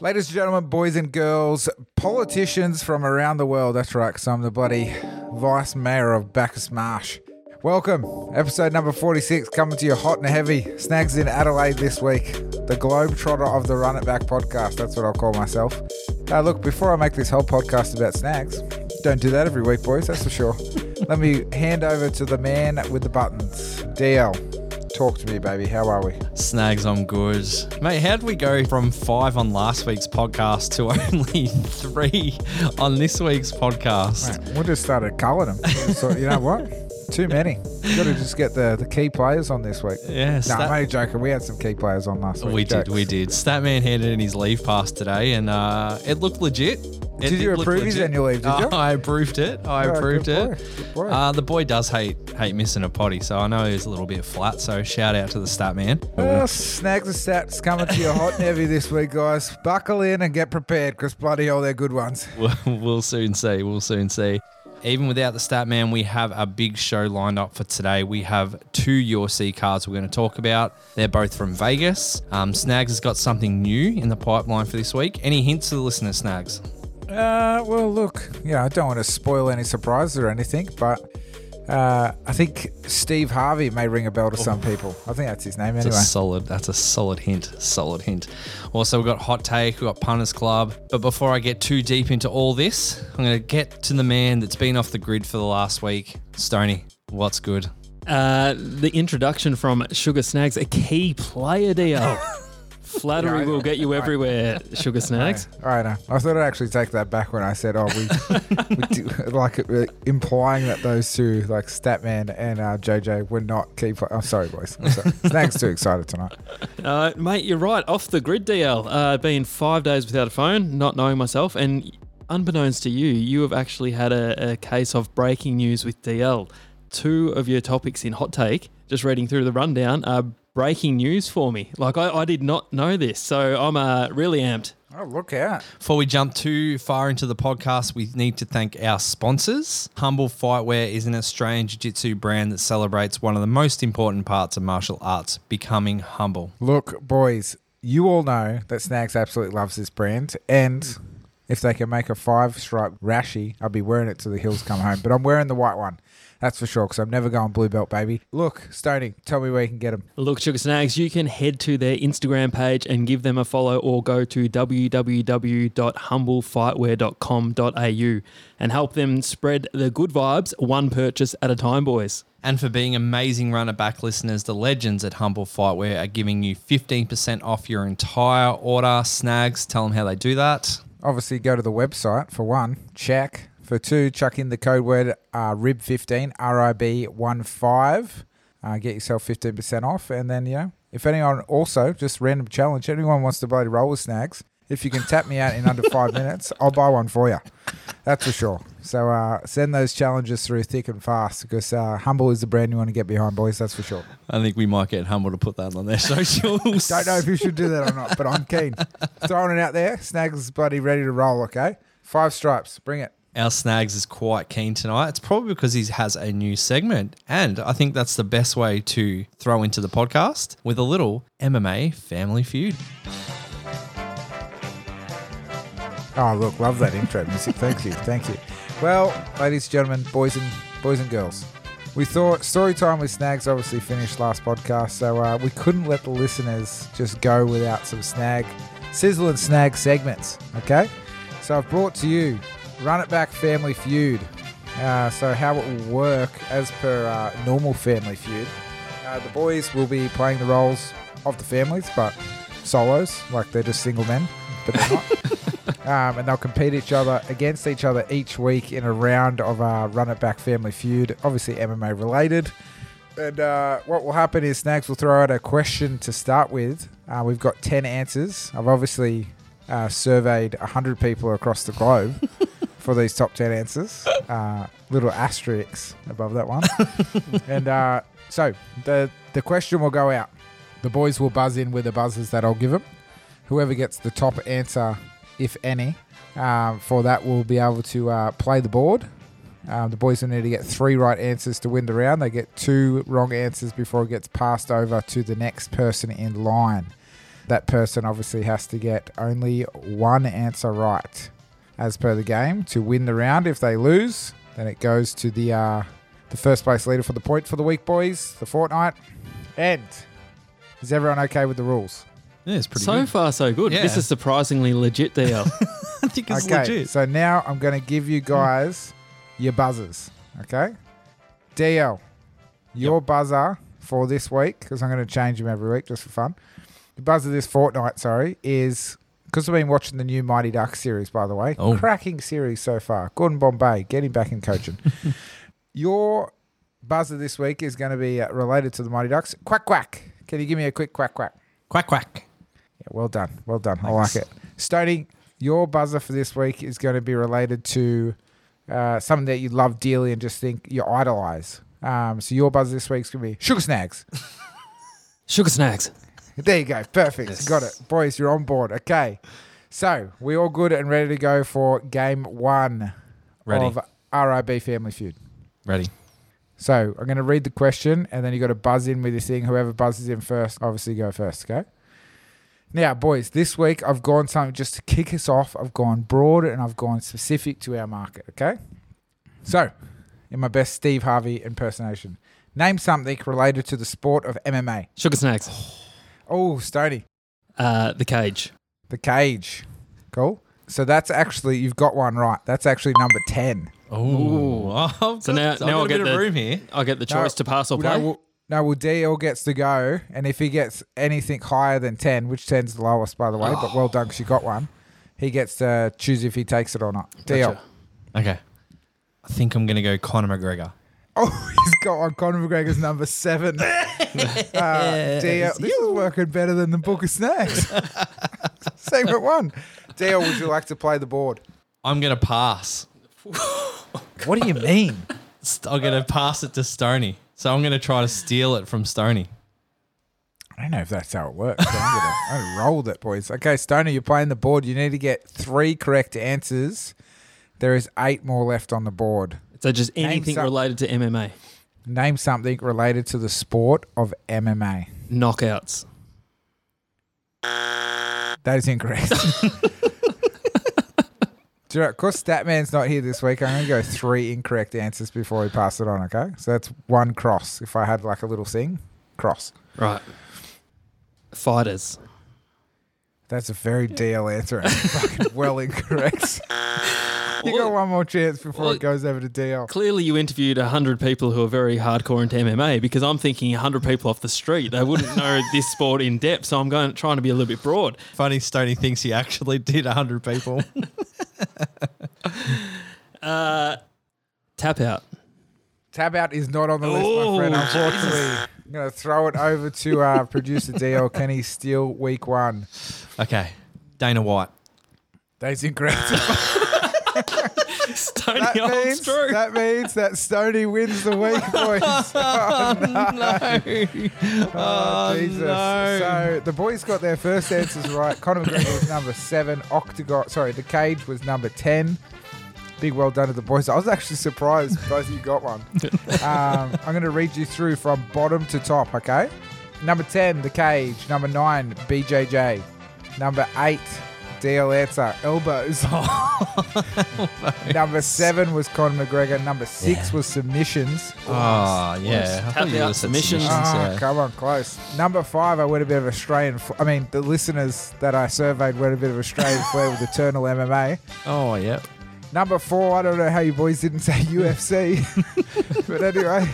Ladies and gentlemen, boys and girls, politicians from around the world. That's right, because I'm the bloody vice mayor of Bacchus Marsh. Welcome, episode number 46, coming to you hot and heavy. Snags in Adelaide this week. The Globetrotter of the Run It Back podcast. That's what I'll call myself. Uh, look, before I make this whole podcast about snags, don't do that every week, boys, that's for sure. Let me hand over to the man with the buttons. DL, talk to me, baby. How are we? Snags, I'm good. Mate, how did we go from five on last week's podcast to only three on this week's podcast? Mate, we just started culling them. So, you know what? Too many. You got to just get the, the key players on this week. Yeah, No, Stat- I'm only joking. We had some key players on last week. we did, Jokes. we did. Statman handed in his leave pass today, and uh, it looked legit. It Did you look approve his annual leave, did you? Uh, I approved it. I Oh, approved it. boy. Uh, the boy does hate hate missing a potty, so I know he's a little bit flat. So shout out to the stat man. Well, snags and stats coming to you hot and heavy this week, guys. Buckle in and get prepared because bloody hell, they're good ones. We'll, we'll soon see. We'll soon see. Even without the stat man, we have a big show lined up for today. We have two UFC cards we're going to talk about. They're both from Vegas. Um, Snags has got something new in the pipeline for this week. Any hints to the listeners, Snags? Uh, well, look, yeah, I don't want to spoil any surprises or anything, but uh, I think Steve Harvey may ring a bell to some people. I think that's his name It's anyway. a solid. That's a solid hint. Solid hint. Also, we've got hot take. We've got punters club. But before I get too deep into all this, I'm going to get to the man that's been off the grid for the last week. Stony, what's good? Uh, the introduction from Sugar Snags, a key player deal. Flattery will get you everywhere, Sugar Snags. All right, uh, I thought I'd actually take that back when I said, "Oh, we, we do, like uh, implying that those two, like Statman and uh, JJ, were not key. I'm sorry, boys. I'm sorry. Snags too excited tonight. Uh, mate, you're right. Off the grid DL. Uh, been five days without a phone, not knowing myself, and unbeknownst to you, you have actually had a, a case of breaking news with DL. Two of your topics in hot take, just reading through the rundown, are breaking news for me. Like I, I did not know this, so I'm uh, really amped. Oh, look out! Before we jump too far into the podcast, we need to thank our sponsors. Humble Fightwear is an Australian Jiu Jitsu brand that celebrates one of the most important parts of martial arts becoming humble. Look, boys, you all know that Snags absolutely loves this brand, and if they can make a five stripe rashi, I'll be wearing it to the hills come home. But I'm wearing the white one. That's for sure, because I'm never going blue belt, baby. Look, Stony, tell me where you can get them. Look, Sugar Snags, you can head to their Instagram page and give them a follow or go to www.humblefightwear.com.au and help them spread the good vibes one purchase at a time, boys. And for being amazing runner back listeners, the legends at Humble Fightwear are giving you 15% off your entire order. Snags, tell them how they do that. Obviously, go to the website for one, check. For two, chuck in the code word uh, RIB15, RIB15. Uh, get yourself 15% off. And then, you know, if anyone also, just random challenge, anyone wants to bloody roll with snags, if you can tap me out in under five minutes, I'll buy one for you. That's for sure. So uh, send those challenges through thick and fast because uh, Humble is the brand you want to get behind, boys. That's for sure. I think we might get Humble to put that on their socials. Don't know if you should do that or not, but I'm keen. Throwing it out there. Snags bloody ready to roll, okay? Five stripes. Bring it. Our Snags is quite keen tonight. It's probably because he has a new segment. And I think that's the best way to throw into the podcast with a little MMA family feud. Oh, look, love that intro music. Thank you, thank you. Well, ladies and gentlemen, boys and boys and girls, we thought story time with Snags obviously finished last podcast, so uh, we couldn't let the listeners just go without some snag, sizzle and snag segments. Okay, so I've brought to you Run It Back Family Feud. Uh, so how it will work as per uh, normal Family Feud, uh, the boys will be playing the roles of the families, but solos, like they're just single men, but they're not. um, and they'll compete each other against each other each week in a round of uh, Run It Back Family Feud, obviously MMA related. And uh, what will happen is Snags will throw out a question to start with. Uh, we've got 10 answers. I've obviously uh, surveyed 100 people across the globe for these top 10 answers. Uh, little asterisks above that one. and uh, so the, the question will go out. The boys will buzz in with the buzzers that I'll give them. Whoever gets the top answer, if any, um, for that will be able to uh, play the board. Um, the boys will need to get three right answers to win the round. They get two wrong answers before it gets passed over to the next person in line. that person obviously has to get only one answer right as per the game to win the round. If they lose, then it goes to the uh, the first place leader for the point for the week, boys. The fortnight. And is everyone okay with the rules? Yeah, it's pretty so good. far, so good. Yeah. This is surprisingly legit, DL. I think it's okay, legit. so now I'm going to give you guys your buzzers. Okay, DL, your buzzer for this week because I'm going to change them every week just for fun. The buzzer this fortnight, sorry, is because I've been watching the new Mighty Ducks series. By the way, Oh. cracking series so far. Gordon Bombay, get him back in coaching. your buzzer this week is going to be uh, related to the Mighty Ducks. Quack quack. Can you give me a quick quack quack? quack quack. Yeah, well done. Well done. I like it. Stony, your buzzer for this week is going to be related to uh, something that you love dearly and just think you idolize. Um, so your buzzer this week is going to be sugar snags. Sugar snacks. There you go. Perfect. Yes. Got it. Boys, you're on board. Okay. So we're all good and ready to go for game one Ready. of RIB Family Feud. Ready. So I'm going to read the question, and then you got to buzz in with your thing. Whoever buzzes in first, obviously go first. Okay. Now, boys, this week I've gone something just to kick us off. I've gone broad and I've gone specific to our market. Okay. So, in my best Steve Harvey impersonation, name something related to the sport of MMA. Sugar snacks. Oh, Stony, Uh, the cage. the cage. Cool. So that's actually you've got one right. That's actually number ten. Oh, I've So now- I've now I'll a get bit of the- room here. I'll get the No, choice to pass or No, play. well, no, well, DL gets to go, and if he gets anything higher than 10, which 10's the lowest, by the way, but well done because you got one, he gets to choose if he takes it or not. DL. Okay. I think I'm going to go Conor McGregor. Oh, he's got one. Conor McGregor's number seven. uh, DL, this is working better than the Book of Snacks. Segment one. DL, would you like to play the board? I'm going to pass. What do you mean? I'm going to pass it to Stony. So I'm going to try to steal it from Stony. I don't know if that's how it works. but I'm gonna, I'm gonna roll with it, boys. Okay, Stoner, you're playing the board. You need to get three correct answers. There is eight more left on the board. So just anything some- related to MMA. Name something related to the sport of MMA. Knockouts. That is incorrect. Do you know, of course, Statman's not here this week. I'm going to go three incorrect answers before we pass it on, okay? So that's one cross. If I had like a little thing, cross. Right. Fighters. That's a very DL answer. and fucking well incorrect. you got one more chance before well- it goes over to DL. Clearly, you interviewed 100 people who are very hardcore into MMA because I'm thinking 100 people off the street. They wouldn't know this sport in depth. So I'm going trying to be a little bit broad. Funny, Stony thinks he actually did 100 people. Uh, tap out. Tap out is not on the list, my friend. Unfortunately, I'm going to throw it over to uh, producer DL. Can he steal week one? okay. Dana White. That's incorrect. Stony that, means, that means that Stony wins the week, boys. Oh, no. Oh, Jesus. So the boys got their first answers right. Conor McGregor was number seven. Octagon, sorry, the cage was number 10. Big well done to the boys. I was actually surprised both of you got one. Um, I'm going to read you through from bottom to top, okay? Number 10, The Cage. Number 9, BJJ. Number 8, DL Answer, Elbows. Number 7 was Conor McGregor. Number 6 was Submissions. Oh, yeah. I Tap thought you out would've submissions. Ah, yeah. come on, close. Number five, I went a bit of Australian. F- I mean, the listeners that I surveyed went a bit of Australian flair with Eternal MMA. Oh, yeah. Number four, I don't know how you boys didn't say UFC, but anyway.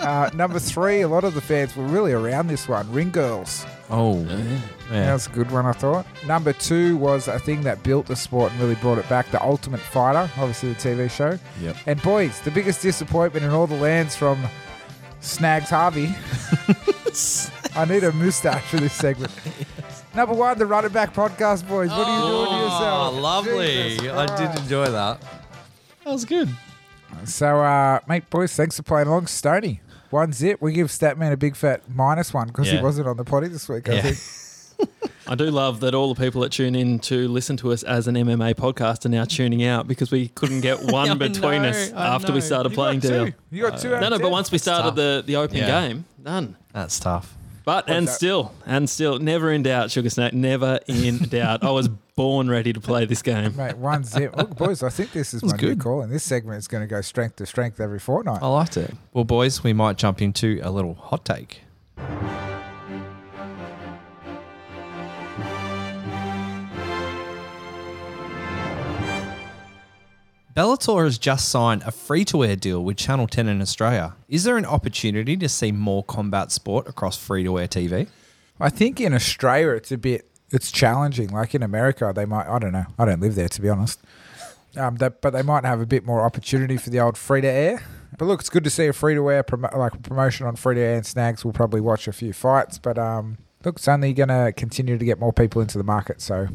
Uh, number three, a lot of the fans were really around this one. Ring Girls. Oh, That yeah. was a good one, I thought. Number two was a thing that built the sport and really brought it back. The Ultimate Fighter, obviously the TV show. Yep. And boys, the biggest disappointment in all the lands from Snags Harvey. I need a moustache for this segment. Number one, the Run It Back podcast, boys. What are you doing to yourself? Oh, lovely. Jesus I did enjoy that. That was good. So, uh, mate, boys, thanks for playing along. Stony, one zip. We give Statman a big fat minus one because he wasn't on the potty this week. I Yeah. think. I do love that all the people that tune in to listen to us as an MMA podcast are now tuning out because we couldn't get one I between know, us I after we know. started You playing got deal. two. You got two. out No, of no, but 10. once we started tough. the, the open Yeah. game, none. That's tough. But and that? still, and still, never in doubt, Sugar Snack. Never in doubt. I was born ready to play this game. Mate, one zip. Look, boys, I think this is my new call, and this segment is going to go strength to strength every fortnight. I liked it. Well, boys, we might jump into a little hot take. Bellator has just signed a free to air deal with Channel 10 in Australia. Is there an opportunity to see more combat sport across free to air TV? I think in Australia it's a bit it's challenging. Like in America, they might. I don't know. I don't live there to be honest. Um, that, but they might have a bit more opportunity for the old free to air. But look, it's good to see a free to air like promotion on free to air and snags. We'll probably watch a few fights, but um, look, it's only going to continue to get more people into the market. So,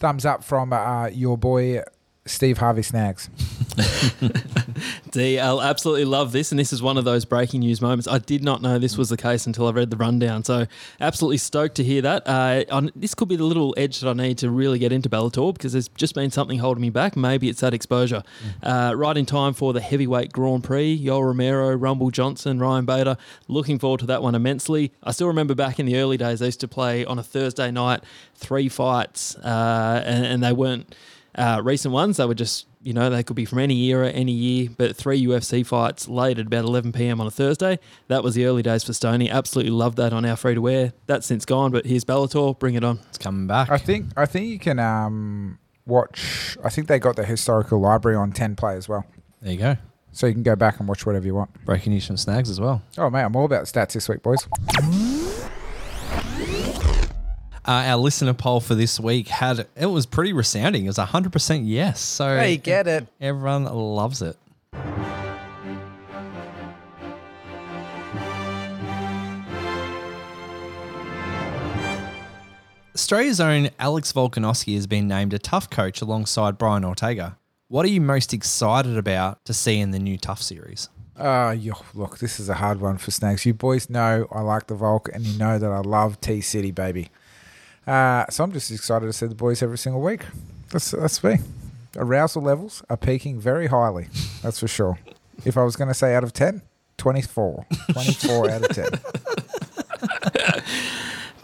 thumbs up from uh, your boy Steve Harvey Snags. D, I'll absolutely love this, and this is one of those breaking news moments. I did not know this was the case until I read the rundown, so absolutely stoked to hear that. Uh, on, this could be the little edge that I need to really get into Bellator because there's just been something holding me back. Maybe it's that exposure. Uh, right in time for the heavyweight Grand Prix, Yoel Romero, Rumble Johnson, Ryan Bader. Looking forward to that one immensely. I still remember back in the early days, I used to play on a Thursday night, three fights, uh, and, and they weren't uh, recent ones. They were just, you know, they could be from any era, any year, but three UFC fights late at about 11 p.m. on a Thursday. That was the early days for Stony. Absolutely loved that on our free to wear. That's since gone, but here's Bellator. Bring it on. It's coming back. I think I think you can um, watch. I think they got the historical library on ten play as well, there you go. so you can go back and watch whatever you want. Breaking news from Snags as well. Oh mate, I'm all about stats this week, boys. Uh, our listener poll for this week had it was pretty resounding. It was hundred percent yes. So get it. everyone loves it. Australia's own Alex Volkanovski has been named a TUF coach alongside Brian Ortega. What are you most excited about to see in the new TUF series? Uh, yo, look, this is a hard one for Snags. You boys know I like the Volk, and you know that I love T City, baby. Uh, so I'm just excited to see the boys every single week. That's that's me. Arousal levels are peaking very highly. That's for sure. If I was going to say out of 10, 24. 24 out of 10.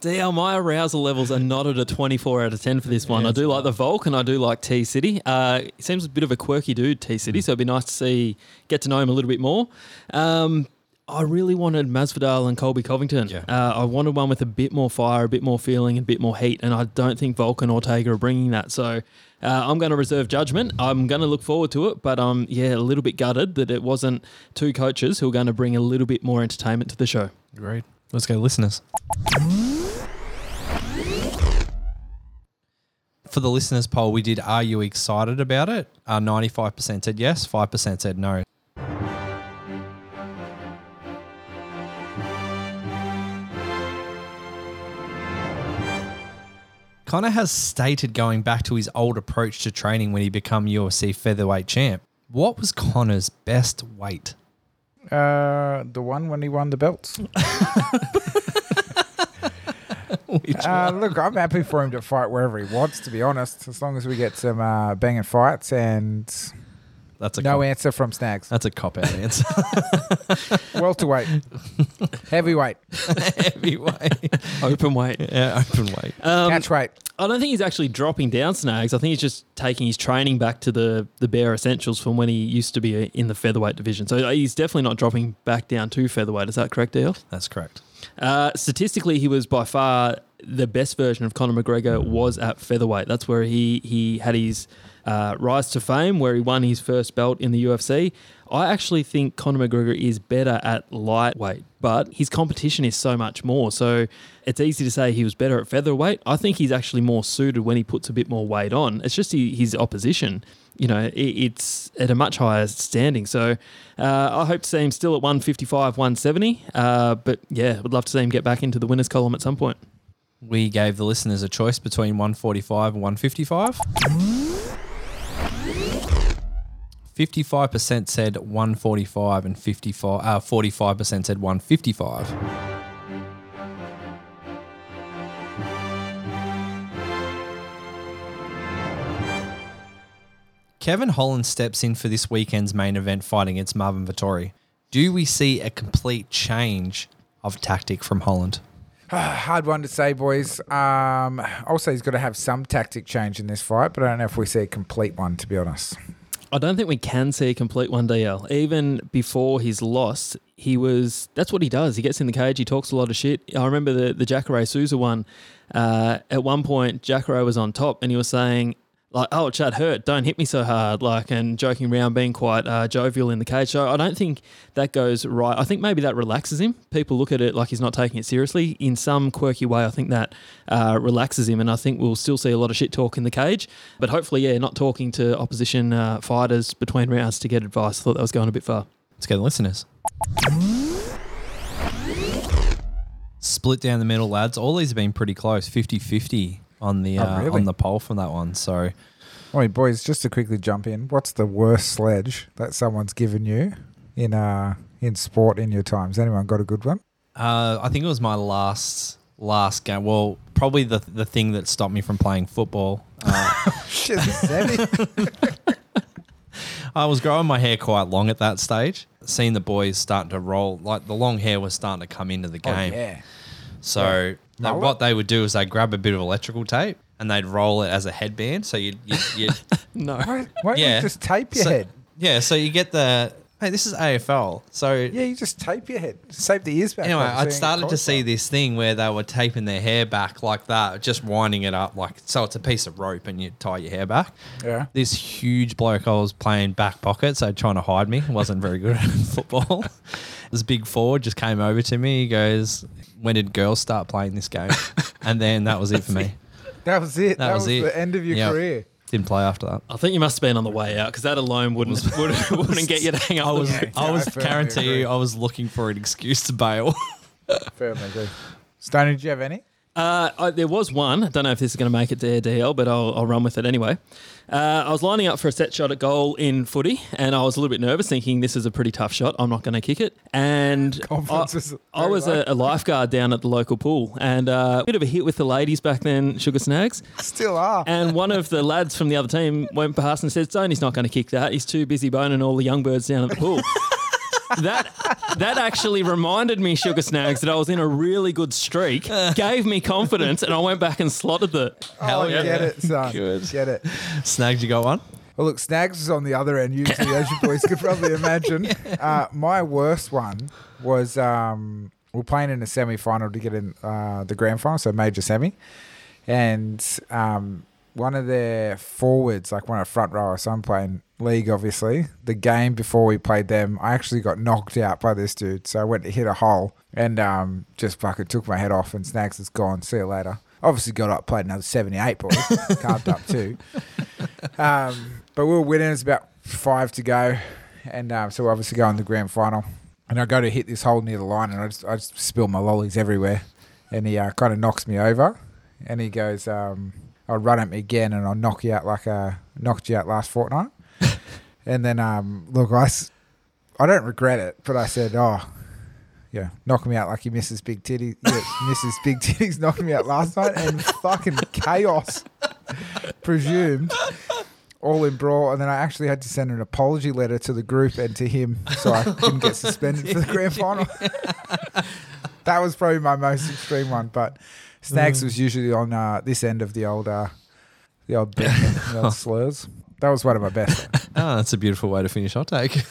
DL, my arousal levels are not at a 24 out of 10 for this one. I do like the Volk and I do like T City. Uh, he seems a bit of a quirky dude, T City, so it'd be nice to see, get to know him a little bit more. Um, I really wanted Masvidal and Colby Covington. Yeah. Uh, I wanted one with a bit more fire, a bit more feeling, and a bit more heat, and I don't think Vulcan and Ortega are bringing that. So uh, I'm going to reserve judgment. I'm going to look forward to it, but I'm um, yeah, a little bit gutted that it wasn't two coaches who are going to bring a little bit more entertainment to the show. Great. Let's go, listeners. For the listeners poll, we did Are you excited about it? Uh, 95% said yes, 5% said no. Conor has stated going back to his old approach to training when he became UFC featherweight champ. What was Conor's best weight? Uh, the one when he won the belts. Uh, look, I'm happy for him to fight wherever he wants, to be honest, as long as we get some uh, banging fights and That's a no cop, answer from Snags. that's a cop out answer. Welterweight, heavyweight, Heavyweight. Open weight. Yeah, open weight. Um, catch weight. I don't think he's actually dropping down snags. I think he's just taking his training back to the the bare essentials from when he used to be in the featherweight division. So uh, he's definitely not dropping back down to featherweight. Is that correct, Dale? That's correct. Uh, statistically, he was by far the best version of Conor McGregor was at featherweight. That's where he he had his uh, rise to fame, where he won his first belt in the UFC. I actually think Conor McGregor is better at lightweight, but his competition is so much more. So it's easy to say he was better at featherweight. I think he's actually more suited when he puts a bit more weight on. It's just his opposition. You know, it's at a much higher standing. So uh, I hope to see him still at 155, 170. Uh, but yeah, would love to see him get back into the winners column at some point. We gave the listeners a choice between 145 and 155. 55% said 145 and 55 uh, 45% said 155. Kevin Holland steps in for this weekend's main event fight against Marvin Vettori. Do we see a complete change of tactic from Holland? Hard one to say, boys. Um, also, he's got to have some tactic change in this fight, but I don't know if we see a complete one, to be honest. I don't think we can see a complete one DL. Even before he's lost, he was. That's what he does. He gets in the cage. He talks a lot of shit. I remember the the Jacare Souza one. Uh, at one point, Jacare was on top, and he was saying, like, "Oh, Chad hurt. Don't hit me so hard." Like, and joking around, being quite uh, jovial in the cage. So I don't think that goes right. I think maybe that relaxes him. People look at it like he's not taking it seriously in some quirky way. I think that uh, relaxes him, and I think we'll still see a lot of shit talk in the cage. But hopefully, yeah, not talking to opposition uh, fighters between rounds to get advice. I thought that was going a bit far. Let's go the listeners. Split down the middle, lads. All these have been pretty close, 50-50 on the Oh, uh, really? on the poll from that one. So Wait, boys, just to quickly jump in, what's the worst sledge that someone's given you in uh in sport in your times? Anyone got a good one? uh, I think it was my last last game. Well, probably the the thing that stopped me from playing football. Uh, Shit. I was growing my hair quite long at that stage. Seeing the boys starting to roll, like the long hair was starting to come into the Oh, game. yeah. So Yeah. they- Mullet? what they would do is they'd grab a bit of electrical tape and they'd roll it as a headband. So you'd, you'd, you'd No. Why, why don't you just tape your so, head? Yeah, so you get the hey, this is AFL. So Yeah, you just tape your head. Save the ears back. anyway, I'd started to see this thing where they were taping their hair back like that, just winding it up like so. It's a piece of rope and you tie your hair back. Yeah. This huge bloke I was playing back pocket, so trying to hide me. wasn't very good at football. this big forward just came over to me. He goes, "When did girls start playing this game?" and then that was it for me. That was it. That, That was, was it. the end of your Yeah. career. Didn't play after that. I think you must have been on the way out because that alone wouldn't wouldn't, wouldn't get you to hang up. I was, phone. Yeah, I was I guarantee agree. you, I was looking for an excuse to bail. Firmly agree. Stoney, did you have any? Uh, I, there was one. I don't know if this is going to make it to DL, but I'll, I'll run with it anyway. Uh, I was lining up for a set shot at goal in footy, and I was a little bit nervous, thinking this is a pretty tough shot. I'm not going to kick it. And I, was I was a, a lifeguard down at the local pool, and uh, a bit of a hit with the ladies back then, Sugar Snags. Still are. And one of the lads from the other team went past and said, Stoney's not going to kick that. He's too busy boning all the young birds down at the pool. that that actually reminded me, Sugar Snags, that I was in a really good streak, gave me confidence, and I went back and slotted it. Hell oh, yeah. get it, son. Good. Get it. Snagged, you got one? Well, look, Snags is on the other end usually, as you boys could probably imagine. Uh, my worst one was um, we're playing in a semi final to get in uh, the grand final, so major semi. And um, one of their forwards, like one of the front rowers, so I'm playing league, obviously. The game before we played them, I actually got knocked out by this dude. So I went to hit a hole and um, just fucking took my head off, and Snags is gone. See you later. Obviously, got up, played another 78 boys, carved up too. Um, but we were winning. It's about five to go, and um, so we obviously go in the grand final. And I go to hit this hole near the line, and I just I just spill my lollies everywhere. And he uh, kind of knocks me over, and he goes, um, "I'll run at me again, and I'll knock you out like I knocked you out last fortnight." and then um, look, I don't regret it, but I said, "Oh." Yeah, knock me out like he misses big titties. Yeah, misses big titties. Knocked me out last night, and fucking chaos presumed all in brawl, and then I actually had to send an apology letter to the group and to him, so I couldn't get suspended for the grand final. that was probably my most extreme one, but Snags was usually on uh, this end of the old, uh, the old, bend, the old slurs. That was one of my best. Oh, that's a beautiful way to finish our take.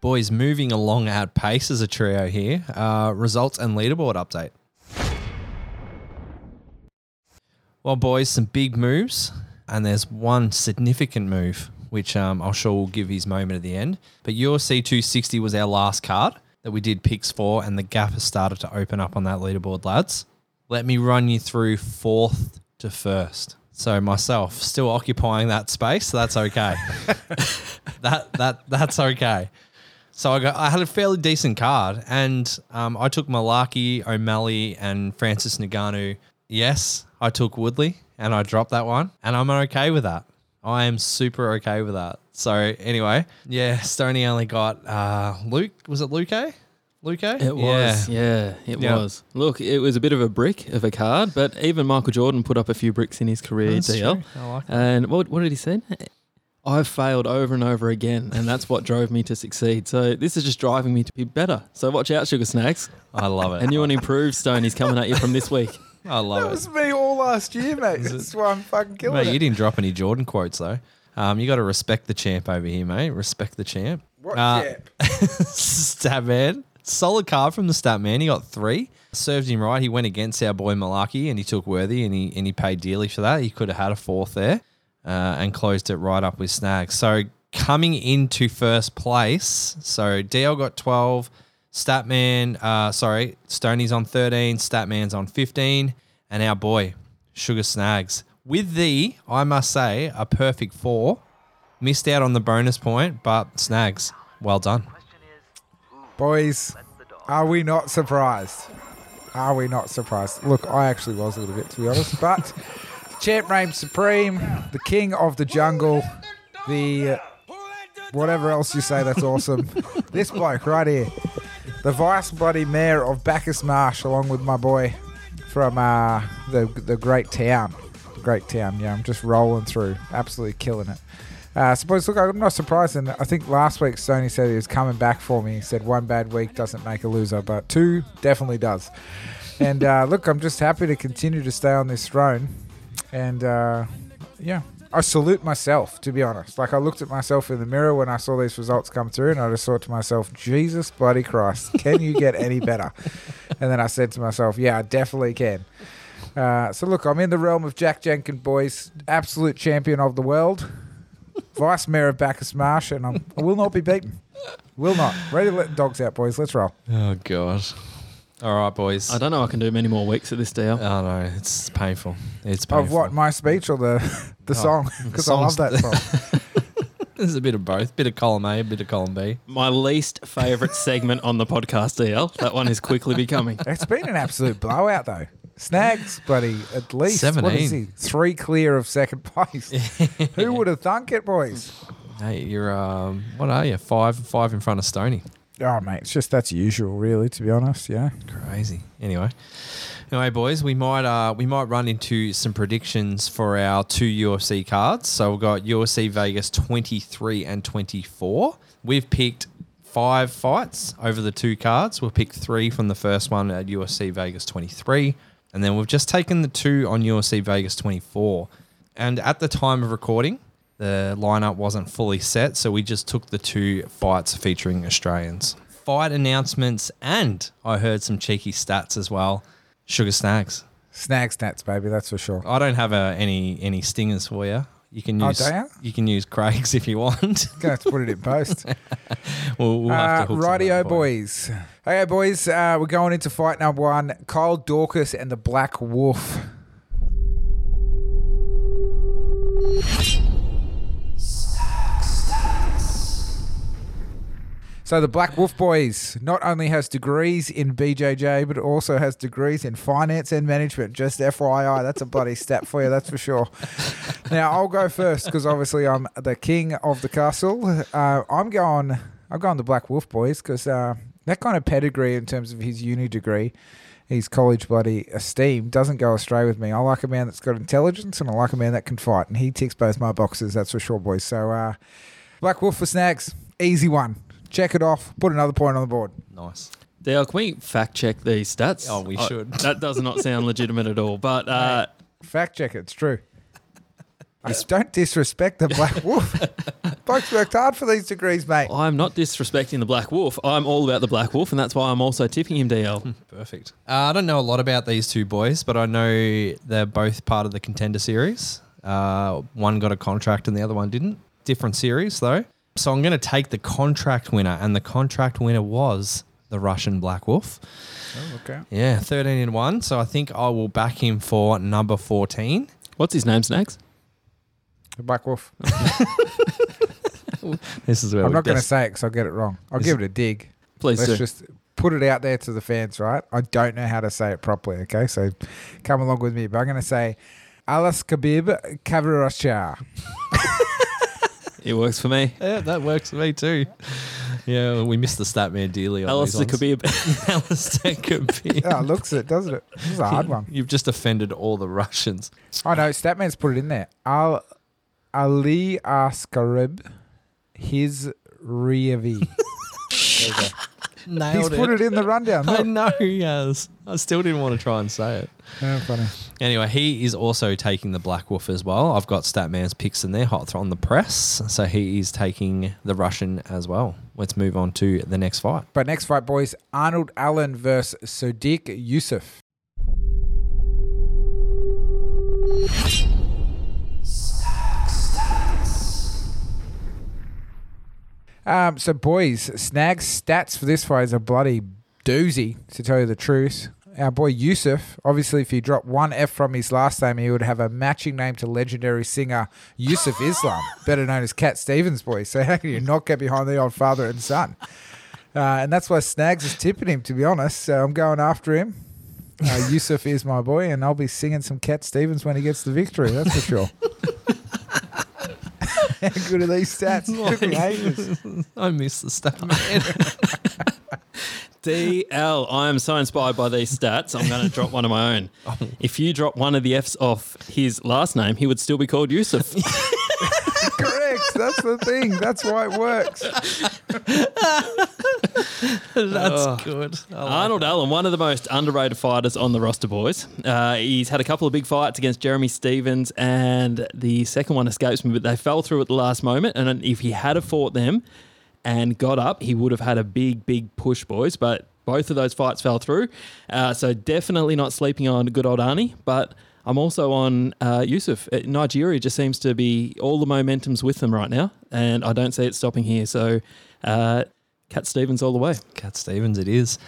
Boys, moving along at pace as a trio here. Uh, results and leaderboard update. Well, boys, some big moves, and there's one significant move, which um, I'm sure will give his moment at the end. But UFC 260 was our last card that we did picks for, and the gap has started to open up on that leaderboard, lads. Let me run you through fourth to first. So myself still occupying that space, so that's okay. that that that's okay. So I got I had a fairly decent card, and um, I took Malaki, O'Malley, and Francis Ngannou. Yes, I took Woodley, and I dropped that one, and I'm okay with that. I am super okay with that. So anyway, yeah, Stony only got uh, Luque. Was it Luque? Luque? It was, yeah, it Yeah. was. Look, it was a bit of a brick of a card, but even Michael Jordan put up a few bricks in his career, That's DL. true. I like that. And what, what did he say? I've failed over and over again, and that's what drove me to succeed. So this is just driving me to be better. So watch out, Sugar Snacks. I love it. And you want to improve, Stoney's coming at you from this week. I love it. That it. was me all last year, mate. That's why I'm fucking killing Mate, it. you didn't drop any Jordan quotes though. Um, you got to respect the champ over here, mate. Respect the champ. What Uh, champ? Statman. Solid card from the Statman. He got three. Served him right. He went against our boy Malaki and he took worthy and he and he paid dearly for that. He could have had a fourth there uh, and closed it right up with Snags. So coming into first place, so DL got 12, Statman, uh, sorry, Stoney's on 13, Statman's on 15, and our boy, Sugar Snags. With the, I must say, a perfect four. Missed out on the bonus point, but Snags, well done. Boys, are we not surprised? Are we not surprised? Look, I actually was a little bit, to be honest, but champ reigns supreme, the king of the jungle, the uh, whatever else you say that's awesome. this bloke right here, the vice bloody mayor of Bacchus Marsh, along with my boy from uh, the the great town, the great town. Yeah, I'm just rolling through, absolutely killing it. Uh, suppose, look, I'm not surprised. And I think last week Sony said he was coming back for me. He said one bad week doesn't make a loser, but two definitely does. And uh, look, I'm just happy to continue to stay on this throne. And uh, yeah, I salute myself, to be honest. Like, I looked at myself in the mirror when I saw these results come through, and I just thought to myself, Jesus bloody Christ, can you get any better? And then I said to myself, yeah, I definitely can. Uh, so look, I'm in the realm of Jack Jenkins, boys, absolute champion of the world, vice mayor of Bacchus Marsh, and I'm, I will not be beaten. Will not. Ready to let the dogs out, boys. Let's roll. Oh, God. All right, boys. I don't know I can do many more weeks at this deal. Oh, no, it's painful. It's painful. Of what? My speech or the the Oh, song? Because I love song's- that song. There's a bit of both. Bit of column A, bit of column B. My least favourite segment on the podcast, DL. That one is quickly becoming. It's been an absolute blowout, though. Snags, buddy, at least. What 17. is he? Three clear of second place. Who would have thunk it, boys? Hey, you're um, what are you? Five, five in front of Stony. Oh, mate, it's just that's usual, really, to be honest. Yeah. Crazy. Anyway, anyway, boys, we might uh, we might run into some predictions for our two UFC cards. So we've got UFC Vegas 23 and 24. We've picked five fights over the two cards. We'll pick three from the first one at UFC Vegas 23, and then we've just taken the two on UFC Vegas 24. And at the time of recording, the lineup wasn't fully set, so we just took the two fights featuring Australians. Fight announcements, and I heard some cheeky stats as well. Sugar Snags. Snag stats, baby, that's for sure. I don't have uh, any any stingers for you. You can Oh, use do ya? you can use Craig's if you want. Gonna have to put it in post. we'll, we'll have Uh, to hook some rightio, up for you. boys. Okay, boys, uh, we're going into fight number one Kyle Daukaus and the Black Wolf. So the Black Wolf Boys not only has degrees in BJJ, but also has degrees in finance and management. Just FYI, that's a bloody stat for you, that's for sure. Now I'll go first because obviously I'm the king of the castle. Uh, I'm going. I'm going the Black Wolf Boys because uh, that kind of pedigree in terms of his uni degree, his college bloody esteem doesn't go astray with me. I like a man that's got intelligence and I like a man that can fight, and he ticks both my boxes. That's for sure, boys. So uh, Black Wolf for snacks, easy one. Check it off. Put another point on the board. Nice. DL, can we fact check these stats? Oh, we Uh, should. that does not sound legitimate at all. But uh, Fact check it. It's true. Just don't disrespect the Black Wolf. Blokes worked hard for these degrees, mate. I'm not disrespecting the Black Wolf. I'm all about the Black Wolf, and that's why I'm also tipping him DL. Perfect. Uh, I don't know a lot about these two boys, but I know they're both part of the contender series. Uh, one got a contract and the other one didn't. Different series though. So I'm going to take the contract winner, and the contract winner was the Russian Black Wolf. Oh, okay. Yeah, 13 and 1. So I think I will back him for number 14. What's his name, Snags? The Black Wolf. This is where I'm not going to say it because I'll get it wrong. I'll This- give it a dig. Please Let's do. just put it out there to the fans, right? I don't know how to say it properly, okay? So come along with me. But I'm going to say Alas Khabib Kavarascha. It works for me. Yeah, that works for me too. Yeah, we missed the stat man dearly. on Alistair these ones. Khabib. Alistair Khabib. Oh, it looks it, doesn't it? This is a hard one. You've just offended all the Russians. Oh, no, Statman's put it in there. Al Ali Askarib, his Rievi. Go. He's Nailed put it in the rundown. I Look. know he has. I still didn't want to try and say it. Yeah, funny. Anyway, he is also taking the Black Wolf as well. I've got Statman's picks in there, hot on the press. So he is taking the Russian as well. Let's move on to the next fight. But next fight, boys Arnold Allen versus Sodiq Yusuff. Um, so, boys, Snag's stats for this fight is a bloody doozy, to tell you the truth. Our boy Yusuff, obviously, if he dropped one F from his last name, he would have a matching name to legendary singer Yusuf Islam, better known as Cat Stevens, boys. So, how can you not get behind the old father and son? Uh, and that's why Snags is tipping him, to be honest. So I'm going after him. Uh, Yusuff is my boy, and I'll be singing some Cat Stevens when he gets the victory, that's for sure. How good are these stats? Ages. I miss the Statman. DL, I am so inspired by these stats. I'm going to drop one of my own. Oh. If you drop one of the F's off his last name, he would still be called Yusuf. Correct. That's the thing. That's why it works. That's good. I like Arnold Allen, one of the most underrated fighters on the roster, boys. Uh, he's had a couple of big fights against Jeremy Stephens, and the second one escapes me, but they fell through at the last moment. And if he had have fought them and got up, he would have had a big, big push, boys. But both of those fights fell through. Uh, so definitely not sleeping on good old Arnie, but. I'm also on uh, Yusuff. Uh, Nigeria just seems to be all the momentum's with them right now, and I don't see it stopping here. So, uh, Cat Stevens all the way. Cat Stevens, it is.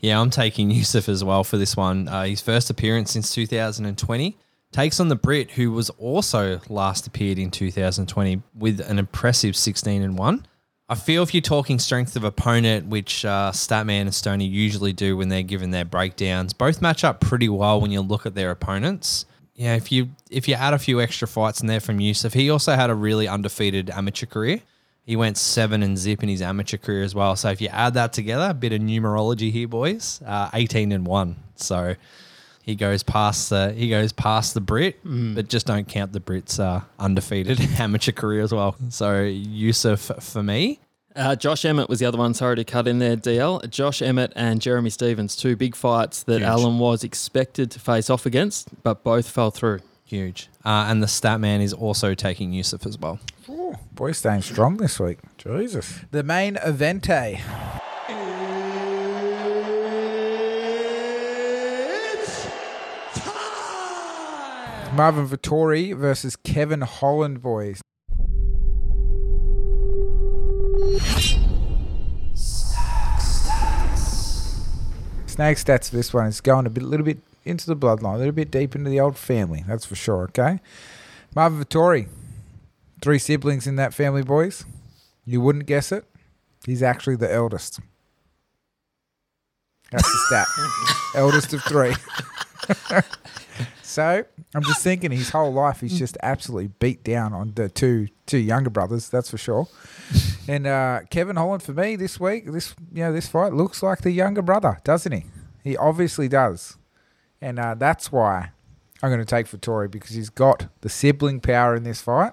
Yeah, I'm taking Yusuff as well for this one. Uh, his first appearance since 2020 takes on the Brit, who was also last appeared in 2020 with an impressive 16 and one. I feel if you're talking strength of opponent, which uh, Statman and Stoney usually do when they're given their breakdowns, both match up pretty well when you look at their opponents. Yeah, if you if you add a few extra fights in there from Yusuff, he also had a really undefeated amateur career. He went seven and zip in his amateur career as well. So if you add that together, a bit of numerology here, boys, uh, eighteen and one. So he goes past the he goes past the Brit, but just don't count the Brits' uh, undefeated amateur career as well. So Yusuff for me, Uh, Josh Emmett was the other one. Sorry to cut in there, DL. Josh Emmett and Jeremy Stephens, two big fights that Huge. Allen was expected to face off against, but both fell through. huge, uh, and the stat man is also taking Yusuff as well. Ooh, boy, staying strong this week. Jesus. The main event. eh? Marvin Vettori versus Kevin Holland, boys. Snag stats for this one is going a bit, little bit into the bloodline, a little bit deep into the old family. That's for sure. Okay, Marvin Vettori, three siblings in that family, boys. You wouldn't guess it. He's actually the eldest. That's the stat. eldest of three. so I'm just thinking his whole life he's just absolutely beat down on the two two younger brothers. That's for sure. And uh, Kevin Holland for me this week, this you know this fight looks like the younger brother, doesn't he? He obviously does, and uh, that's why I'm going to take Vettori because he's got the sibling power in this fight,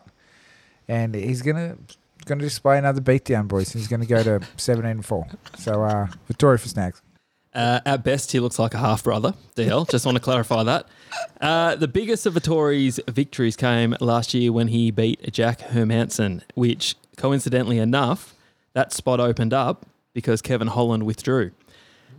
and he's gonna going to display another beatdown, boys. He's going to go to 17 and four. So uh, Vettori for snags. Uh, at best, he looks like a half brother. DL, just want to clarify that. Uh, the biggest of Vettori's victories came last year when he beat Jack Hermansson, which coincidentally enough, that spot opened up because Kevin Holland withdrew.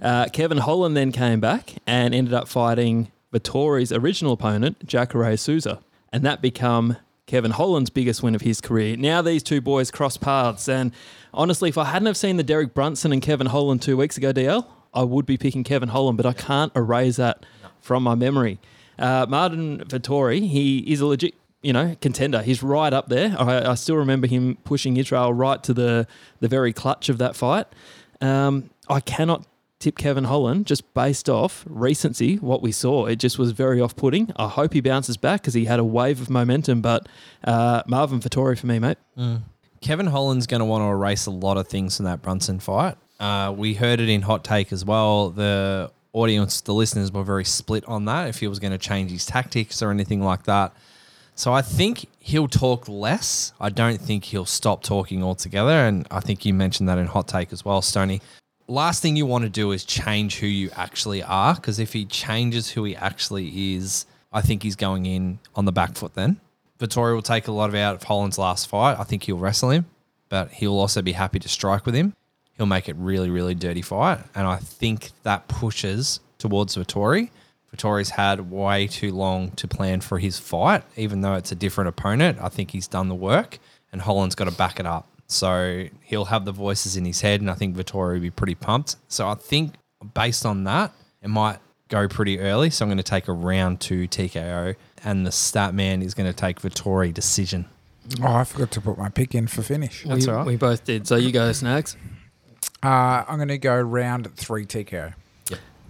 Uh, Kevin Holland then came back and ended up fighting Vettori's original opponent, Jacare Souza, and that became Kevin Holland's biggest win of his career. Now these two boys cross paths, and honestly, if I hadn't have seen the Derek Brunson and Kevin Holland two weeks ago, DL, I would be picking Kevin Holland, but I can't erase that from my memory. Uh, Martin Vittori, he is a legit, you know, contender. He's right up there. I, I still remember him pushing Israel right to the the very clutch of that fight. Um, I cannot tip Kevin Holland just based off recency, what we saw. It just was very off putting. I hope he bounces back because he had a wave of momentum, but uh, Marvin Vettori for me, mate. Kevin Holland's going to want to erase a lot of things from that Brunson fight. Uh, we heard it in Hot Take as well. The audience, the listeners were very split on that, if he was going to change his tactics or anything like that. So I think he'll talk less. I don't think he'll stop talking altogether. And I think you mentioned that in Hot Take as well, Stony. Last thing you want to do is change who you actually are. Because if he changes who he actually is, I think he's going in on the back foot then. Vettori will take a lot of out of Holland's last fight. I think he'll wrestle him, but he'll also be happy to strike with him. He'll make it really, really dirty fight. And I think that pushes towards Vettori. Vettori's had way too long to plan for his fight, even though it's a different opponent. I think he's done the work, and Holland's got to back it up. So he'll have the voices in his head, and I think Vettori will be pretty pumped. So I think based on that, it might go pretty early. So I'm going to take a round two TKO, and the stat man is going to take Vettori decision. Oh, I forgot to put my pick in for finish. we, all right. we both did. So you go, Snags. Uh, I'm going to go round three TKO.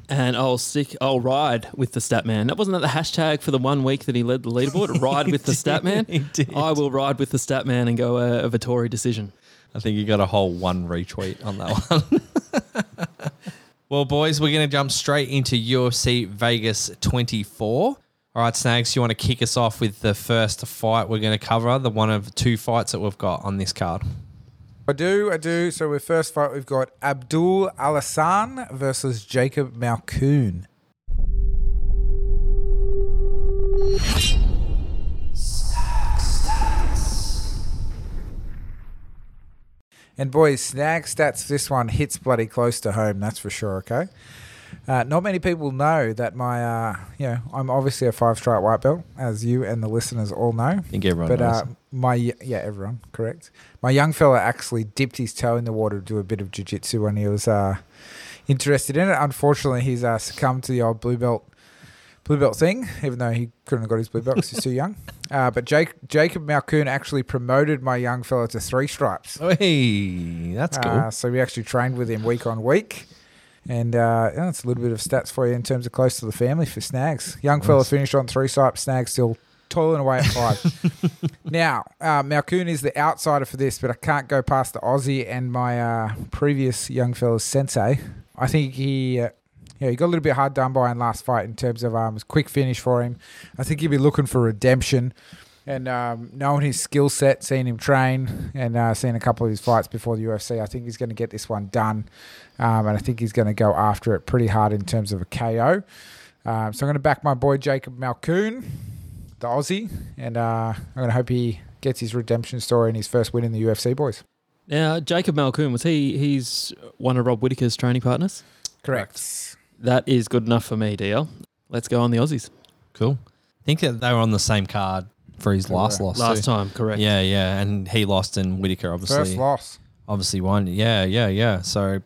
And I'll stick. I'll ride with the stat man. That wasn't that the hashtag for the one week that he led the leaderboard. Ride with the stat man. I will ride with the stat man and go a, a Vettori decision. I think you got a whole one retweet on that one. well, boys, we're going to jump straight into UFC Vegas 24. All right, Snags, you want to kick us off with the first fight we're going to cover, the one of two fights that we've got on this card. I do, I do. So with first fight, we've got Abdul Alhassan versus Jacob Malkoon. And boys, snag stats. This one hits bloody close to home. That's for sure. Okay. Uh, not many people know that my, uh, you know, I'm obviously a five stripe white belt, as you and the listeners all know. I think everyone But knows. uh, my yeah, everyone correct. My young fella actually dipped his toe in the water to do a bit of jiu-jitsu when he was uh, interested in it. Unfortunately, he's uh, succumbed to the old blue belt blue belt thing, even though he couldn't have got his blue belt because he's too young. Uh, but Jake, Jacob Malkoon actually promoted my young fella to three stripes. hey, that's cool. Uh, so we actually trained with him week on week. And uh, that's a little bit of stats for you in terms of close to the family for Snags. Young fella Nice. finished on three stripes, Snags still toiling away at five. now, uh, Malkoon is the outsider for this, but I can't go past the Aussie and my uh, previous young fella's sensei. I think he, uh, yeah, he got a little bit hard done by in last fight in terms of um, it was a quick finish for him. I think he'd be looking for redemption. And um, knowing his skill set, seeing him train, and uh, seeing a couple of his fights before the UFC, I think he's going to get this one done. Um, and I think he's going to go after it pretty hard in terms of a KO. Um, so I'm going to back my boy Jacob Malkoon, the Aussie, and uh, I'm going to hope he gets his redemption story and his first win in the UFC, boys. Now, Jacob Malkoon was he? He's one of Rob Whittaker's training partners. Correct. That is good enough for me, DL. Let's go on the Aussies. cool. I think that they were on the same card for his last were. loss. Last too. time, correct? Yeah, yeah, and he lost, and Whittaker obviously First loss. obviously won. Yeah, yeah, yeah. So,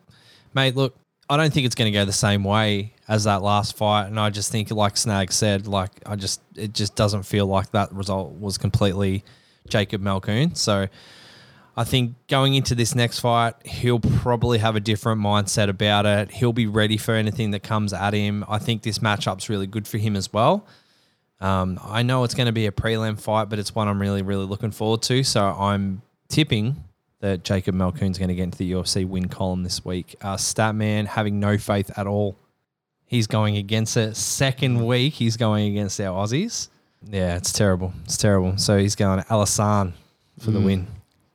mate, look, I don't think it's going to go the same way as that last fight, and I just think, like Snag said, like I just it just doesn't feel like that result was completely Jacob Malkoon. So, I think going into this next fight, he'll probably have a different mindset about it. He'll be ready for anything that comes at him. I think this matchup's really good for him as well. Um, I know it's going to be a prelim fight, but it's one I'm really, really looking forward to. So I'm tipping that Jacob Malkoon's going to get into the UFC win column this week. Uh, Statman having no faith at all. He's going against it. Second week, he's going against our Aussies. Yeah, it's terrible. It's terrible. So he's going Alhassan for the Mm. win.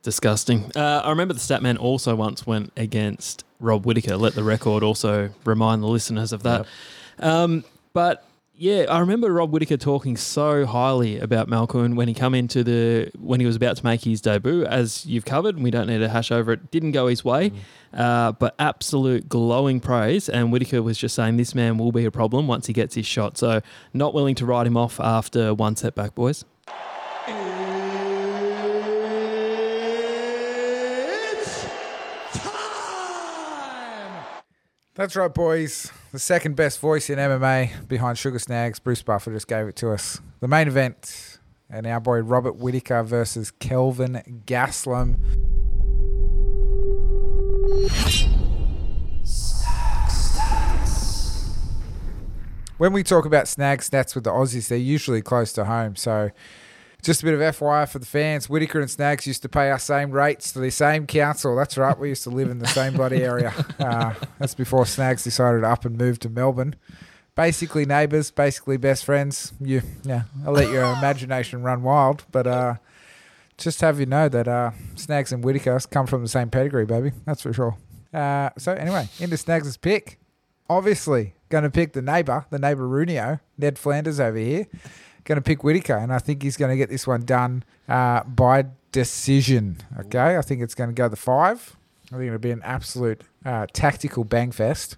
Disgusting. Uh, I remember the Statman also once went against Rob Whittaker. Let the record also remind the listeners of that. Um, but yeah, I remember Rob Whittaker talking so highly about Malcolm when he come into the when he was about to make his debut. As you've covered, and we don't need to hash over it. Didn't go his way, uh, but absolute glowing praise. And Whittaker was just saying this man will be a problem once he gets his shot. So not willing to write him off after one setback, boys. That's right, boys. The second best voice in MMA behind Sugar Snags. Bruce Buffer just gave it to us. The main event, and our boy Robert Whittaker versus Kelvin Gastelum. When we talk about snag stats with the Aussies, they're usually close to home. So, just a bit of FYI for the fans. Whittaker and Snags used to pay our same rates to the same council. That's right. We used to live in the same bloody area. Uh, that's before Snags decided to up and move to Melbourne. basically neighbours, basically best friends. You, yeah, I'll let your imagination run wild, but uh, just have you know that uh, Snags and Whittaker come from the same pedigree, baby. That's for sure. Uh, so anyway, into Snags' pick. Obviously, going to pick the neighbour, the neighbour Runio, Ned Flanders over here. Going to pick Whittaker, and I think he's going to get this one done uh, by decision. Okay, I think it's going to go the five. I think it'll be an absolute uh, tactical bang fest.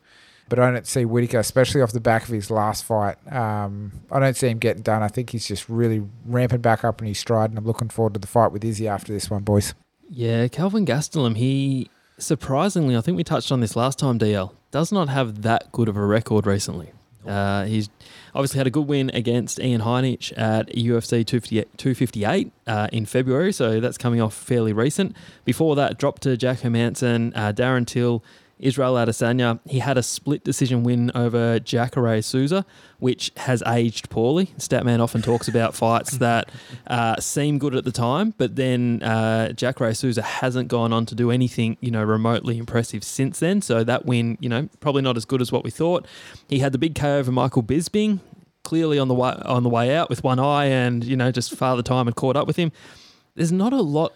But I don't see Whittaker, especially off the back of his last fight. Um, I don't see him getting done. I think he's just really ramping back up in his stride, and I'm looking forward to the fight with Izzy after this one, boys. Yeah, Calvin Gastelum, he surprisingly, I think we touched on this last time, DL, does not have that good of a record recently. Uh, he's obviously had a good win against Ian Heinisch at UFC 258 uh, in February, so that's coming off fairly recent. Before that, dropped to Jack Hermansson, uh, Darren Till, Israel Adesanya. He had a split decision win over Jacare Souza, which has aged poorly. Statman often talks about fights that uh, seem good at the time, but then uh, Jacare Souza hasn't gone on to do anything, you know, remotely impressive since then. So that win, you know, probably not as good as what we thought. He had the big KO over Michael Bisping, clearly on the way on the way out with one eye, and you know, just father time had caught up with him. There's not a lot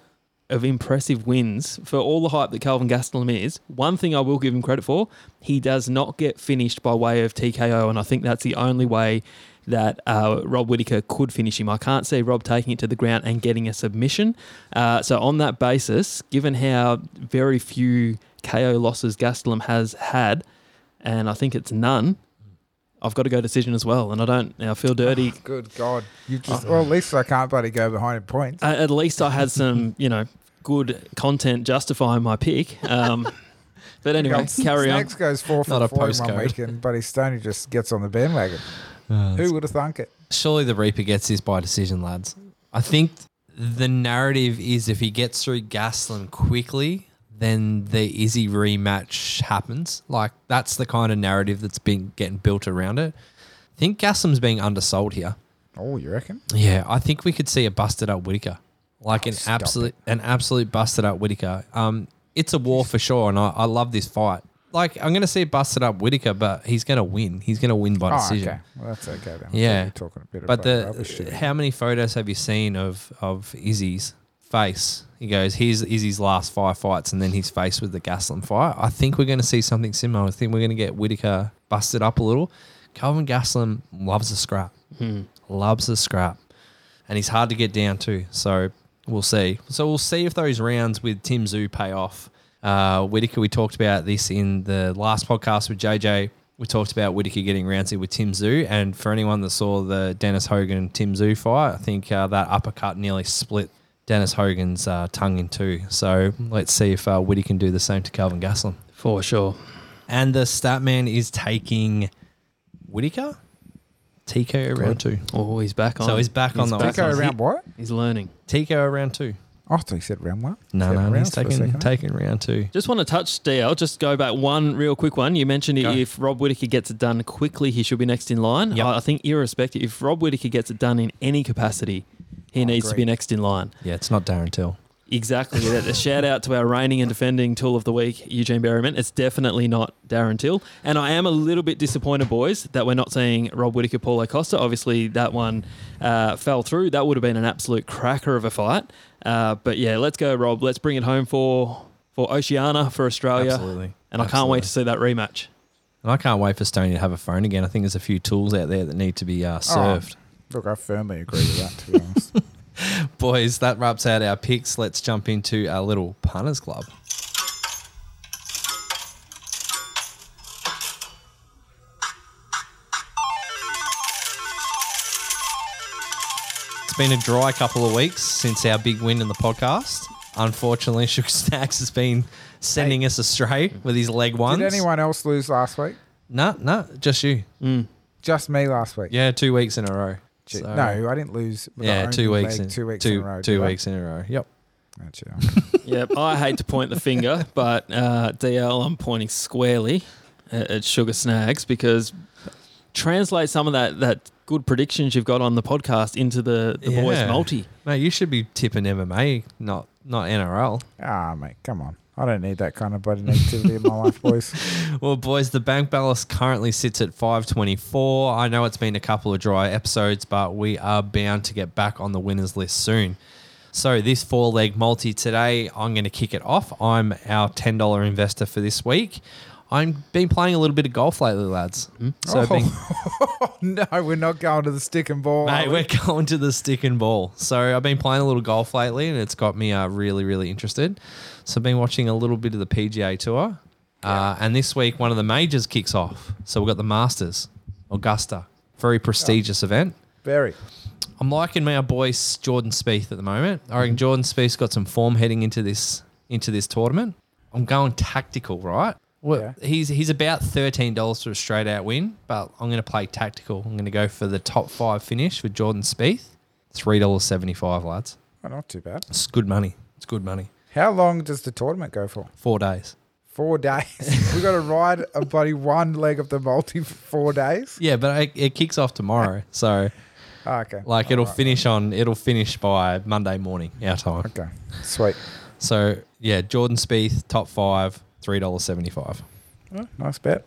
of impressive wins for all the hype that Calvin Gastelum is. One thing I will give him credit for, he does not get finished by way of TKO, and I think that's the only way that uh, Rob Whittaker could finish him. I can't see Rob taking it to the ground and getting a submission. Uh, so on that basis, given how very few KO losses Gastelum has had, and I think it's none. I've got to go decision as well, and I don't. I feel dirty. Oh, good God! You just well, at least I can't bloody go behind in points. Uh, at least I had some, you know, good content justifying my pick. Um, but anyway, carry on. Snags goes four for Not a four in one weekend, but his Stoney just gets on the bandwagon. Who would have thunk it? Surely the Reaper gets this by decision, lads. I think the narrative is if he gets through Gastelum quickly, then the Izzy rematch happens. Like that's the kind of narrative that's been getting built around it. I think Gastelum's being undersold here. Oh, you reckon? Yeah, I think we could see a busted up Whittaker, like an stop absolute, an absolute busted up Whittaker. Um, it's a war for sure, and I, I love this fight. Like I'm going to see a busted up Whittaker, but he's going to win. He's going to win by Oh, decision. okay. Well, that's okay then. Yeah. talking a bit But the how many photos have you seen of of Izzy's face? He goes, "Here's his last five fights, and then his face with the Gastelum fight." I think we're going to see something similar. I think we're going to get Whittaker busted up a little. Calvin Gastelum loves a scrap, loves a scrap, and he's hard to get down to. So we'll see. So we'll see if those rounds with Tim Tszyu pay off. Uh, Whittaker, we talked about this in the last podcast with JJ. We talked about Whittaker getting rounds in with Tim Tszyu, and for anyone that saw the Dennis Hogan Tim Tszyu fight, I think uh, that uppercut nearly split Dennis Hogan's uh, tongue in two. So let's see if uh, Whittaker can do the same to Calvin Gastelum. For sure. And the Statman is taking Whittaker TKO round two. Oh, he's back on. So he's back on the back Go offense. around what? He's learning. TKO round two. Oh, I thought he said round one. No, Seven no, he's rounds for a taking taking round two. Just want to touch DL. Just go back one real quick one. You mentioned Go. if Rob Whittaker gets it done quickly, he should be next in line. Yep. I I think irrespective, if Rob Whittaker gets it done in any capacity, he I needs to be next in line. Yeah, it's not Darren Till. Exactly. a shout out to our reigning and defending tool of the week, Eugene Bareman. It's definitely not Darren Till. And I am a little bit disappointed, boys, that we're not seeing Rob Whittaker, Paulo Costa. Obviously, that one uh, fell through. That would have been an absolute cracker of a fight. Uh, but yeah, let's go, Rob. Let's bring it home for for Oceania, for Australia. Absolutely. And I can't wait to see that rematch. And I can't wait for Stoney to have a phone again. I think there's a few tools out there that need to be uh, served. Look, I firmly agree with that, to be honest. Boys, that wraps out our picks. Let's jump into our little punters club. It's been a dry couple of weeks since our big win in the podcast. Unfortunately, Sugar Snags has been sending us astray with his leg ones. Did anyone else lose last week? No, no, just you. Just me last week. Yeah, two weeks in a row. Gee, So- no, I didn't lose. Yeah, two weeks. in, two weeks two, in a row. Two did I? in a row. Yep. That's. Yep, I hate to point the finger, but uh, DL, I'm pointing squarely at, at Sugar Snags because translate some of that that good predictions you've got on the podcast into the, the boys multi. Mate, you should be tipping MMA, not not NRL. Ah, mate, come on. I don't need that kind of bloody negativity in my life, boys. Well, boys, the bank balance currently sits at 524. I know it's been a couple of dry episodes, but we are bound to get back on the winners list soon. So, this four leg multi today, I'm going to kick it off. I'm our $10 investor for this week. I've been playing a little bit of golf lately, lads. So, I've been, Oh, no, we're not going to the stick and ball. Mate, we? we're going to the stick and ball. So I've been playing a little golf lately, and it's got me uh, really, really interested. So I've been watching a little bit of the PGA Tour, uh, and this week one of the majors kicks off. So we've got the Masters, Augusta, very prestigious event. Very. I'm liking my boy Jordan Spieth at the moment. I reckon Jordan Spieth's got some form heading into this into this tournament. I'm going tactical, right? Well, Yeah. he's he's about thirteen dollars for a straight out win, but I'm going to play tactical. I'm going to go for the top five finish with Jordan Spieth. Three dollars seventy five, lads. Oh, not too bad. It's good money. It's good money. How long does the tournament go for? Four days. Four days. we got to ride a bloody one leg of the multi for four days. Yeah, but it, it kicks off tomorrow, so Oh, okay. like it'll Alright. finish on it'll finish by Monday morning our time. Okay. Sweet. So yeah, Jordan Spieth top five, three dollars seventy five. Oh, nice bet.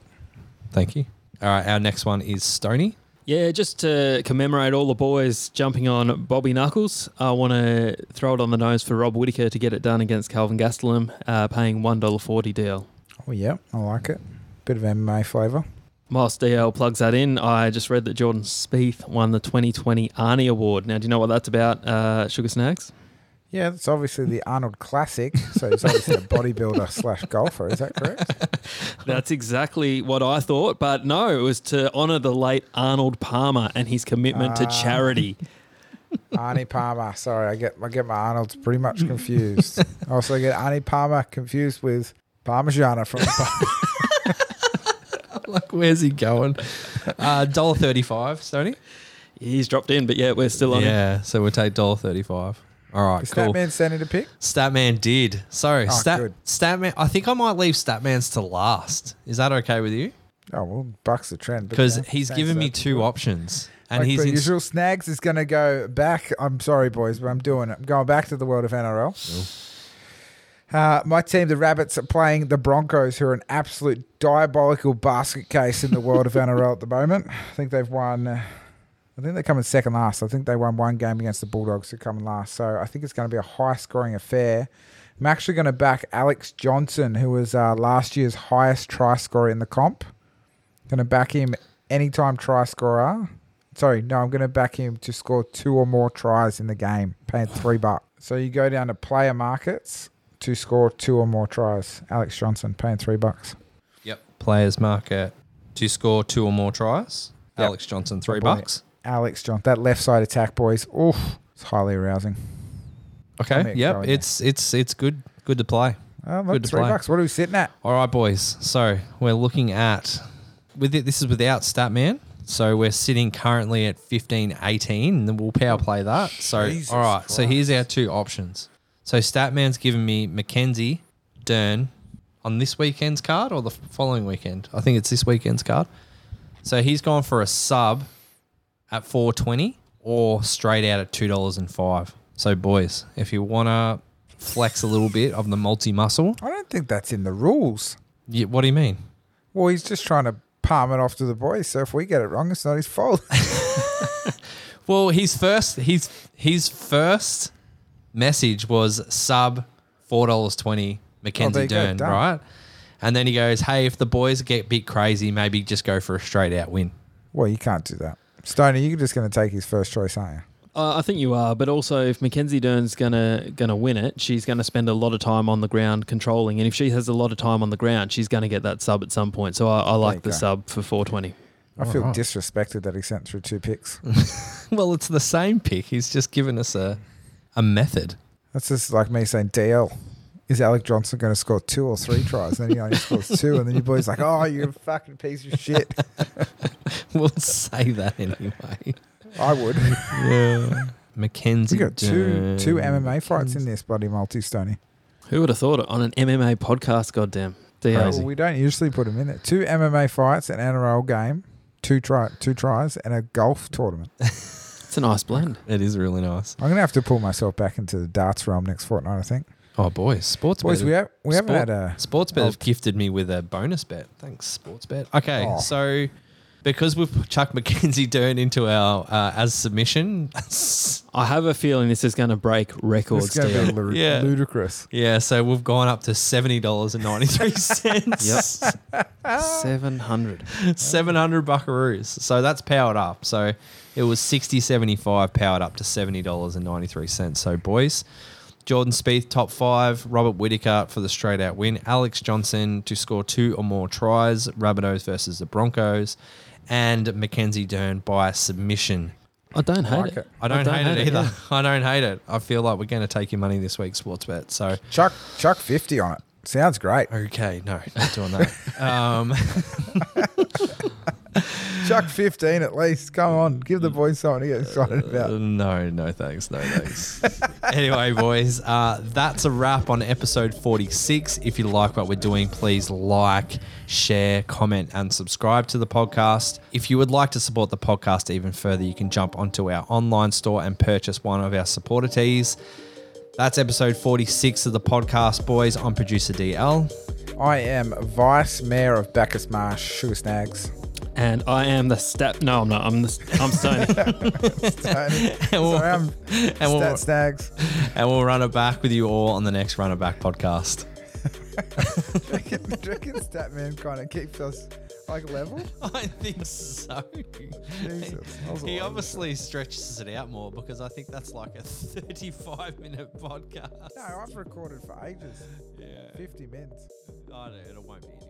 Thank you. All right, our next one is Stony. Yeah, just to commemorate all the boys jumping on Bobby Knuckles, I want to throw it on the nose for Rob Whittaker to get it done against Calvin Gastelum, uh, paying $1.40 deal. Oh, yeah. I like it. Bit of MMA flavour. Whilst DL plugs that in, I just read that Jordan Spieth won the 2020 Arnie Award. Now, do you know what that's about, uh, Sugar Snags? Yeah, it's obviously the Arnold Classic. So he's obviously a bodybuilder slash golfer. Is that correct? That's exactly what I thought, but no, it was to honour the late Arnold Palmer and his commitment to Ah. charity. Arnie Palmer. Sorry, I get I get my Arnold's pretty much confused. I also get Arnie Palmer confused with Parmigiana from like, where's he going? Uh, dollar thirty five, Stony. He's dropped in, but yeah, we're still on. him. Yeah, so we'll take dollar thirty five. All right, cool. Statman sending a pick? Statman did. So Oh, Stat good. Statman. I think I might leave Statman's to last. Is that okay with you? Oh well, bucks the trend. but Because he's thanks given for me that. two options, and like he's per in. usual. Snags is going to go back. I'm sorry, boys, but I'm doing it. I'm going back to the world of NRL. Uh, my team, the Rabbits, are playing the Broncos, who are an absolute diabolical basket case in the world of NRL at the moment. I think they've won. Uh, I think they come in second last. I think they won one game against the Bulldogs, who come in last. So I think it's going to be a high-scoring affair. I'm actually going to back Alex Johnson, who was uh, last year's highest try scorer in the comp. Going to back him anytime try scorer. Sorry, no, I'm going to back him to score two or more tries in the game, paying three bucks. So you go down to player markets to score two or more tries. Alex Johnson paying three bucks. Yep. Players market to score two or more tries. Yep. Alex Johnson three bucks. Alex John. that left side attack, boys. Oof, it's highly arousing. Okay. Yep. It's it's it's good. Good to play. Oh, look, Good to three play. bucks. What are we sitting at? All right, boys. So we're looking at with it. This is without Statman. So we're sitting currently at fifteen eighteen, and then we'll power play that. So Jesus all right. So here's our two options. So Statman's given me Mackenzie, Dern on this weekend's card or the following weekend. I think it's this weekend's card. So he's gone for a sub at four twenty or straight out at two dollars and five. So boys, if you wanna flex a little bit of the multi muscle, I don't think that's in the rules. yeah, what do you mean? Well, he's just trying to palm it off to the boys. So if we get it wrong, it's not his fault. Well, his first his his first message was sub four dollars twenty Oh, Mackenzie go, Dern, right? And then he goes, "Hey, if the boys get a bit crazy, maybe just go for a straight out win." well, you can't do that. Stoney, you're just going to take his first choice, aren't you? Uh, I think you are, but also if Mackenzie Dern's gonna gonna win it, she's gonna spend a lot of time on the ground controlling, and if she has a lot of time on the ground, she's gonna get that sub at some point. So I, I like the go. sub for 420. I feel Alright. disrespected that he sent through two picks. Well, it's the same pick. He's just given us a a method. That's just like me saying, DL, is Alec Johnson going to score two or three tries? And then he only scores two. And then your boy's like, oh, you're a fucking piece of shit. we'll say that anyway. I would. Yeah. Mackenzie. We got two two Dern. MMA fights in this bloody multi, Stoney. Who would have thought it on an MMA podcast? Goddamn, Well, we don't usually put them in there. Two MMA fights, an NRL game, two try two tries, and a golf tournament. It's a nice blend. It is really nice. I'm going to have to pull myself back into the darts realm next fortnight, I think. Oh, boys, sports Boys, we, have, we haven't had a. Sportsbet. have gifted me with a bonus bet. Thanks, Sportsbet. Okay, Oh. so because we've put Chuck Mackenzie Dern into our uh, as submission, I have a feeling this is going to break records. It's going to be Yeah. ludicrous. yeah, so we've gone up to seventy dollars and ninety three cents. Seven hundred. 700 buckaroos. So that's powered up. So it was 60 75 powered up to $70.93. So boys, Jordan Spieth top 5, Robert Whittaker for the straight out win, Alex Johnson to score two or more tries, Rabbitohs versus the Broncos, and Mackenzie Dern by submission. I don't hate like it. it. I don't, hate, it either. yeah. I don't hate it. I feel like we're going to take your money this week, Sportsbet. So Chuck, Chuck 50 on it. Sounds great. okay, no, not doing that. um, Chuck 15 at least. Come on. Give the boys something to get excited Uh, about. no, no thanks, no thanks. anyway, boys, uh, that's a wrap on episode 46. If you like what we're doing, please like, share, comment, and subscribe to the podcast. If you would like to support the podcast even further, you can jump onto our online store and purchase one of our supporter tees. That's episode 46 of the podcast, boys. I'm producer DL. I am Vice Mayor of Bacchus Marsh, Sugar Snags. And I am the step. No, I'm not. I'm the. I'm Stoney. Tony. And we'll, Sorry, I'm and we'll- Stat Snags. and we'll run it back with you all on the next Run It Back podcast. Do you reckon- do you reckon Statman kind of keeps us like level? I think so. Jesus, that was a He obviously stretches it out more because I think that's like a 35 minute podcast. No, I've recorded for ages. Yeah. 50 minutes. I know. It won't be